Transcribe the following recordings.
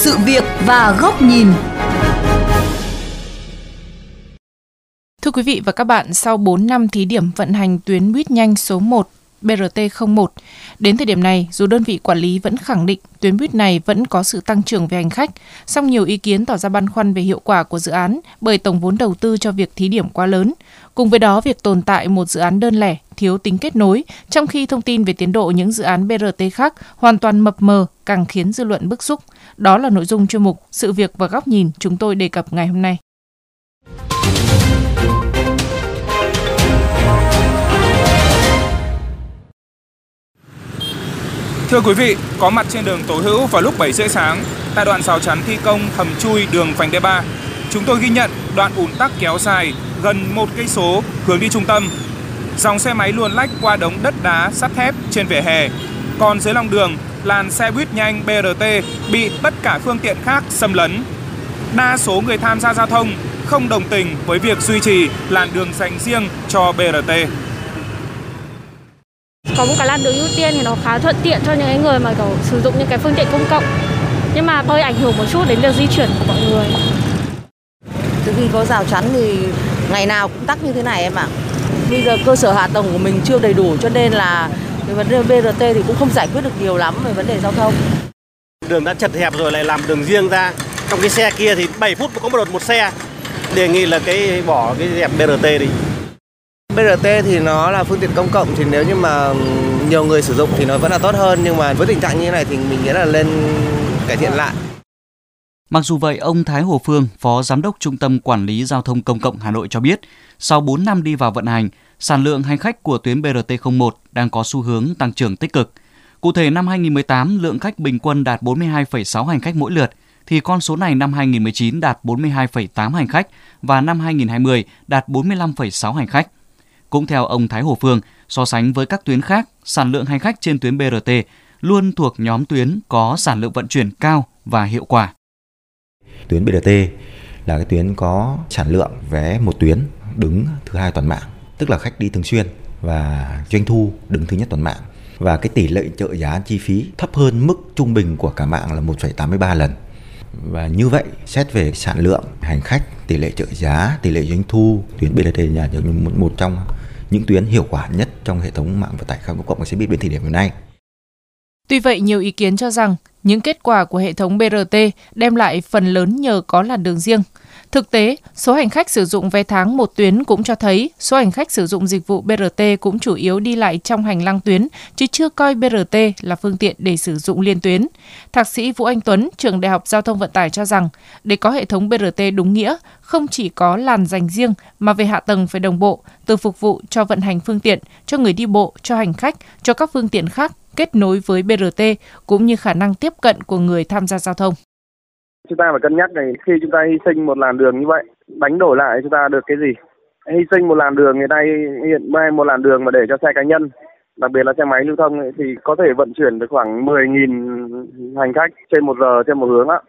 sự việc và góc nhìn. Thưa quý vị và các bạn, sau 4 năm thí điểm vận hành tuyến buýt nhanh số 1 BRT01. Đến thời điểm này, dù đơn vị quản lý vẫn khẳng định tuyến buýt này vẫn có sự tăng trưởng về hành khách, song nhiều ý kiến tỏ ra băn khoăn về hiệu quả của dự án bởi tổng vốn đầu tư cho việc thí điểm quá lớn. Cùng với đó, việc tồn tại một dự án đơn lẻ, thiếu tính kết nối, trong khi thông tin về tiến độ những dự án BRT khác hoàn toàn mập mờ càng khiến dư luận bức xúc. Đó là nội dung chuyên mục Sự việc và góc nhìn chúng tôi đề cập ngày hôm nay. Thưa quý vị, có mặt trên đường Tố Hữu vào lúc 7 rưỡi sáng tại đoạn rào chắn thi công hầm chui đường vành đai 3. Chúng tôi ghi nhận đoạn ùn tắc kéo dài gần một cây số hướng đi trung tâm. Dòng xe máy luồn lách qua đống đất đá sắt thép trên vỉa hè. Còn dưới lòng đường, làn xe buýt nhanh BRT bị tất cả phương tiện khác xâm lấn. Đa số người tham gia giao thông không đồng tình với việc duy trì làn đường dành riêng cho BRT có một cái làn đường ưu tiên thì nó khá thuận tiện cho những người mà kiểu sử dụng những cái phương tiện công cộng. Nhưng mà hơi ảnh hưởng một chút đến việc di chuyển của mọi người. Từ khi có rào chắn thì ngày nào cũng tắc như thế này em ạ. Bây giờ cơ sở hạ tầng của mình chưa đầy đủ cho nên là cái vấn đề BRT thì cũng không giải quyết được nhiều lắm về vấn đề giao thông. Đường đã chật hẹp rồi lại làm đường riêng ra. Trong cái xe kia thì 7 phút có một đợt một xe. Đề nghị là cái bỏ cái dẹp BRT đi BRT thì nó là phương tiện công cộng thì nếu như mà nhiều người sử dụng thì nó vẫn là tốt hơn nhưng mà với tình trạng như thế này thì mình nghĩ là lên cải thiện lại. Mặc dù vậy, ông Thái Hồ Phương, Phó Giám đốc Trung tâm Quản lý Giao thông Công cộng Hà Nội cho biết, sau 4 năm đi vào vận hành, sản lượng hành khách của tuyến BRT01 đang có xu hướng tăng trưởng tích cực. Cụ thể năm 2018, lượng khách bình quân đạt 42,6 hành khách mỗi lượt, thì con số này năm 2019 đạt 42,8 hành khách và năm 2020 đạt 45,6 hành khách. Cũng theo ông Thái Hồ Phương, so sánh với các tuyến khác, sản lượng hành khách trên tuyến BRT luôn thuộc nhóm tuyến có sản lượng vận chuyển cao và hiệu quả. Tuyến BRT là cái tuyến có sản lượng vé một tuyến đứng thứ hai toàn mạng, tức là khách đi thường xuyên và doanh thu đứng thứ nhất toàn mạng và cái tỷ lệ trợ giá chi phí thấp hơn mức trung bình của cả mạng là 1,83 lần. Và như vậy, xét về sản lượng hành khách, tỷ lệ trợ giá, tỷ lệ doanh thu, tuyến BRT là một trong những tuyến hiệu quả nhất trong hệ thống mạng vận tải công cộng và xe buýt đến thời điểm hiện nay. Tuy vậy, nhiều ý kiến cho rằng những kết quả của hệ thống BRT đem lại phần lớn nhờ có làn đường riêng. Thực tế, số hành khách sử dụng vé tháng một tuyến cũng cho thấy số hành khách sử dụng dịch vụ BRT cũng chủ yếu đi lại trong hành lang tuyến, chứ chưa coi BRT là phương tiện để sử dụng liên tuyến. Thạc sĩ Vũ Anh Tuấn, trường Đại học Giao thông Vận tải cho rằng, để có hệ thống BRT đúng nghĩa, không chỉ có làn dành riêng mà về hạ tầng phải đồng bộ, từ phục vụ cho vận hành phương tiện, cho người đi bộ, cho hành khách, cho các phương tiện khác kết nối với BRT cũng như khả năng tiếp cận của người tham gia giao thông. Chúng ta phải cân nhắc này khi chúng ta hy sinh một làn đường như vậy, đánh đổi lại chúng ta được cái gì? Hy sinh một làn đường ngày nay hiện nay một làn đường mà để cho xe cá nhân đặc biệt là xe máy lưu thông ấy, thì có thể vận chuyển được khoảng 10.000 hành khách trên một giờ trên một hướng á.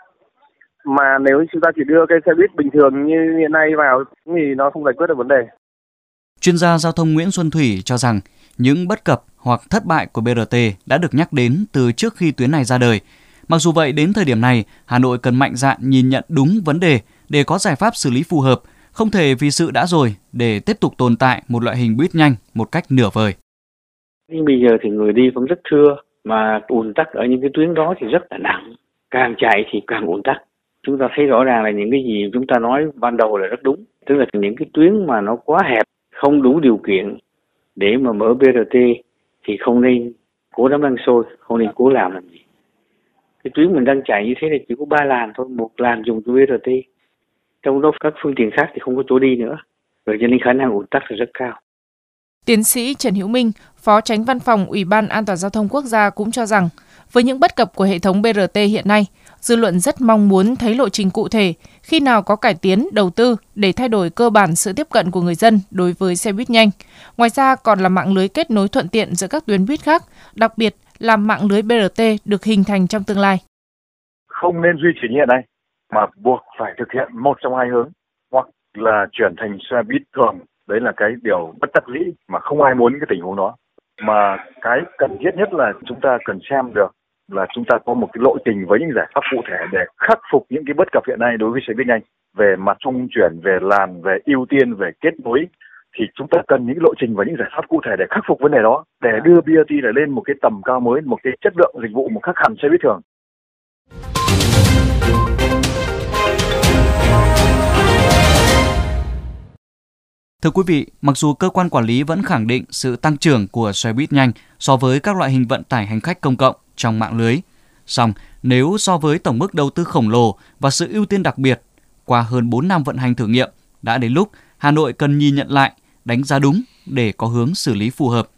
Mà nếu chúng ta chỉ đưa cái xe buýt bình thường như hiện nay vào thì nó không giải quyết được vấn đề. Chuyên gia giao thông Nguyễn Xuân Thủy cho rằng những bất cập hoặc thất bại của BRT đã được nhắc đến từ trước khi tuyến này ra đời. Mặc dù vậy, đến thời điểm này, Hà Nội cần mạnh dạn nhìn nhận đúng vấn đề để có giải pháp xử lý phù hợp, không thể vì sự đã rồi để tiếp tục tồn tại một loại hình buýt nhanh một cách nửa vời. Nhưng bây giờ thì người đi vẫn rất thưa, mà ùn tắc ở những cái tuyến đó thì rất là nặng. Càng chạy thì càng ùn tắc. Chúng ta thấy rõ ràng là những cái gì chúng ta nói ban đầu là rất đúng. Tức là những cái tuyến mà nó quá hẹp, không đủ điều kiện để mà mở BRT thì không nên cố đắm ăn xôi, không nên cố làm làm gì. Cái tuyến mình đang chạy như thế này chỉ có ba làn thôi, một làn dùng cho BRT. Trong đó các phương tiện khác thì không có chỗ đi nữa. rồi cho nên khả năng ủn tắc là rất cao. Tiến sĩ Trần Hữu Minh, Phó Tránh Văn phòng Ủy ban An toàn giao thông quốc gia cũng cho rằng, với những bất cập của hệ thống BRT hiện nay, dư luận rất mong muốn thấy lộ trình cụ thể khi nào có cải tiến, đầu tư để thay đổi cơ bản sự tiếp cận của người dân đối với xe buýt nhanh. Ngoài ra còn là mạng lưới kết nối thuận tiện giữa các tuyến buýt khác, đặc biệt làm mạng lưới BRT được hình thành trong tương lai. Không nên duy trì như hiện nay, mà buộc phải thực hiện một trong hai hướng, hoặc là chuyển thành xe buýt thường. Đấy là cái điều bất đắc dĩ mà không ai muốn cái tình huống đó. Mà cái cần thiết nhất là chúng ta cần xem được là chúng ta có một cái lộ trình với những giải pháp cụ thể để khắc phục những cái bất cập hiện nay đối với xe buýt nhanh về mặt trung chuyển, về làn, về ưu tiên, về kết nối thì chúng ta cần những lộ trình và những giải pháp cụ thể để khắc phục vấn đề đó để đưa BRT này lên một cái tầm cao mới, một cái chất lượng dịch vụ một khác hẳn xe buýt thường. Thưa quý vị, mặc dù cơ quan quản lý vẫn khẳng định sự tăng trưởng của xe buýt nhanh so với các loại hình vận tải hành khách công cộng trong mạng lưới, song nếu so với tổng mức đầu tư khổng lồ và sự ưu tiên đặc biệt qua hơn 4 năm vận hành thử nghiệm, đã đến lúc Hà Nội cần nhìn nhận lại, đánh giá đúng để có hướng xử lý phù hợp.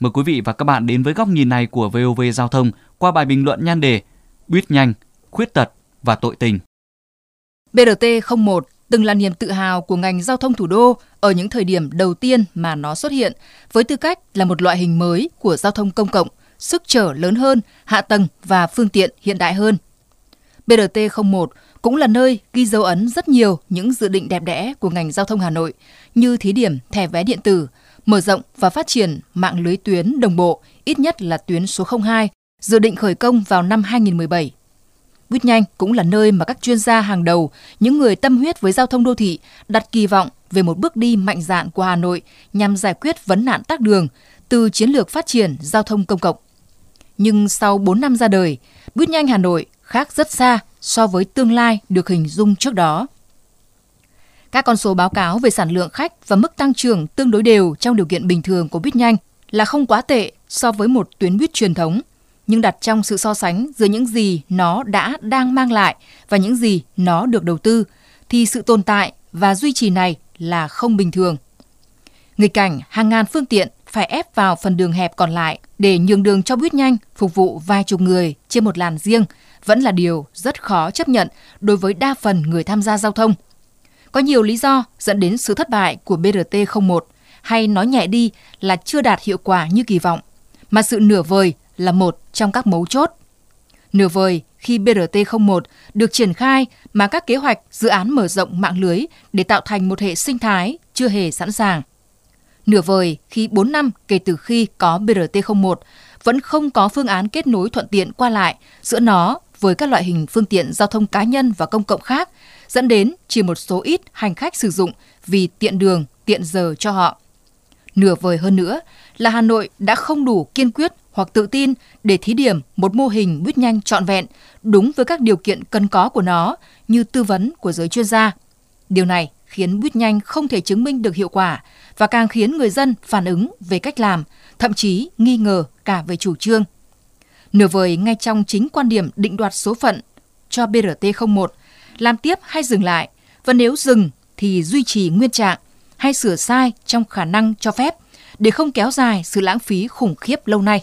Mời quý vị và các bạn đến với góc nhìn này của VOV Giao thông qua bài bình luận nhan đề Buýt nhanh, khuyết tật và tội tình. BRT 01 từng là niềm tự hào của ngành giao thông thủ đô ở những thời điểm đầu tiên mà nó xuất hiện với tư cách là một loại hình mới của giao thông công cộng, sức chở lớn hơn, hạ tầng và phương tiện hiện đại hơn. BRT 01 cũng là nơi ghi dấu ấn rất nhiều những dự định đẹp đẽ của ngành giao thông Hà Nội như thí điểm thẻ vé điện tử, mở rộng và phát triển mạng lưới tuyến đồng bộ, ít nhất là tuyến số 02, dự định khởi công vào năm 2017. Buýt nhanh cũng là nơi mà các chuyên gia hàng đầu, những người tâm huyết với giao thông đô thị đặt kỳ vọng về một bước đi mạnh dạn của Hà Nội nhằm giải quyết vấn nạn tắc đường từ chiến lược phát triển giao thông công cộng. Nhưng sau 4 năm ra đời, Buýt nhanh Hà Nội khác rất xa so với tương lai được hình dung trước đó. Các con số báo cáo về sản lượng khách và mức tăng trưởng tương đối đều trong điều kiện bình thường của buýt nhanh là không quá tệ so với một tuyến buýt truyền thống, nhưng đặt trong sự so sánh giữa những gì nó đã đang mang lại và những gì nó được đầu tư thì sự tồn tại và duy trì này là không bình thường. Nghịch cảnh hàng ngàn phương tiện phải ép vào phần đường hẹp còn lại để nhường đường cho buýt nhanh phục vụ vài chục người trên một làn riêng vẫn là điều rất khó chấp nhận đối với đa phần người tham gia giao thông. Có nhiều lý do dẫn đến sự thất bại của BRT 01 hay nói nhẹ đi là chưa đạt hiệu quả như kỳ vọng, mà sự nửa vời là một trong các mấu chốt. Nửa vời khi BRT 01 được triển khai mà các kế hoạch dự án mở rộng mạng lưới để tạo thành một hệ sinh thái chưa hề sẵn sàng. Nửa vời khi 4 năm kể từ khi có BRT 01 vẫn không có phương án kết nối thuận tiện qua lại giữa nó với các loại hình phương tiện giao thông cá nhân và công cộng khác, dẫn đến chỉ một số ít hành khách sử dụng vì tiện đường, tiện giờ cho họ. Nửa vời hơn nữa là Hà Nội đã không đủ kiên quyết hoặc tự tin để thí điểm một mô hình buýt nhanh trọn vẹn đúng với các điều kiện cần có của nó như tư vấn của giới chuyên gia. Điều này khiến buýt nhanh không thể chứng minh được hiệu quả và càng khiến người dân phản ứng về cách làm, thậm chí nghi ngờ cả về chủ trương. Nửa vời ngay trong chính quan điểm định đoạt số phận cho BRT01 làm tiếp hay dừng lại và nếu dừng thì duy trì nguyên trạng hay sửa sai trong khả năng cho phép để không kéo dài sự lãng phí khủng khiếp lâu nay.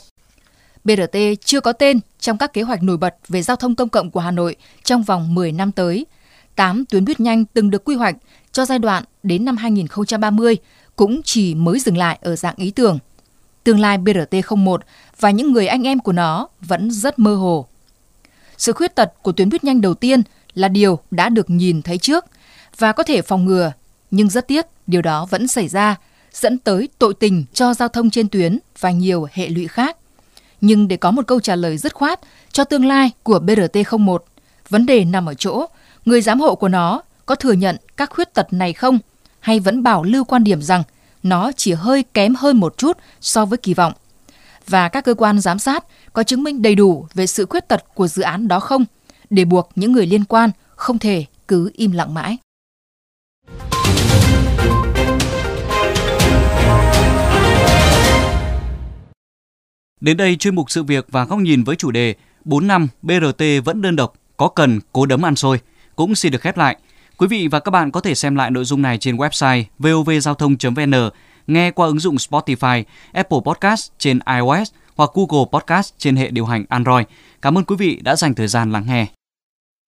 BRT chưa có tên trong các kế hoạch nổi bật về giao thông công cộng của Hà Nội trong vòng 10 năm tới. 8 tuyến buýt nhanh từng được quy hoạch cho giai đoạn đến năm 2030 cũng chỉ mới dừng lại ở dạng ý tưởng. Tương lai BRT01 và những người anh em của nó vẫn rất mơ hồ. Sự khuyết tật của tuyến buýt nhanh đầu tiên là điều đã được nhìn thấy trước và có thể phòng ngừa, nhưng rất tiếc điều đó vẫn xảy ra, dẫn tới tội tình cho giao thông trên tuyến và nhiều hệ lụy khác. Nhưng để có một câu trả lời dứt khoát cho tương lai của BRT01, vấn đề nằm ở chỗ người giám hộ của nó có thừa nhận các khuyết tật này không hay vẫn bảo lưu quan điểm rằng nó chỉ hơi kém hơn một chút so với kỳ vọng. Và các cơ quan giám sát có chứng minh đầy đủ về sự khuyết tật của dự án đó không để buộc những người liên quan không thể cứ im lặng mãi. Đến đây chuyên mục sự việc và góc nhìn với chủ đề 4 năm BRT vẫn đơn độc, có cần cố đấm ăn xôi cũng xin được khép lại. Quý vị và các bạn có thể xem lại nội dung này trên website vovgiao thông.vn, nghe qua ứng dụng Spotify, Apple Podcast trên iOS hoặc Google Podcast trên hệ điều hành Android. Cảm ơn quý vị đã dành thời gian lắng nghe.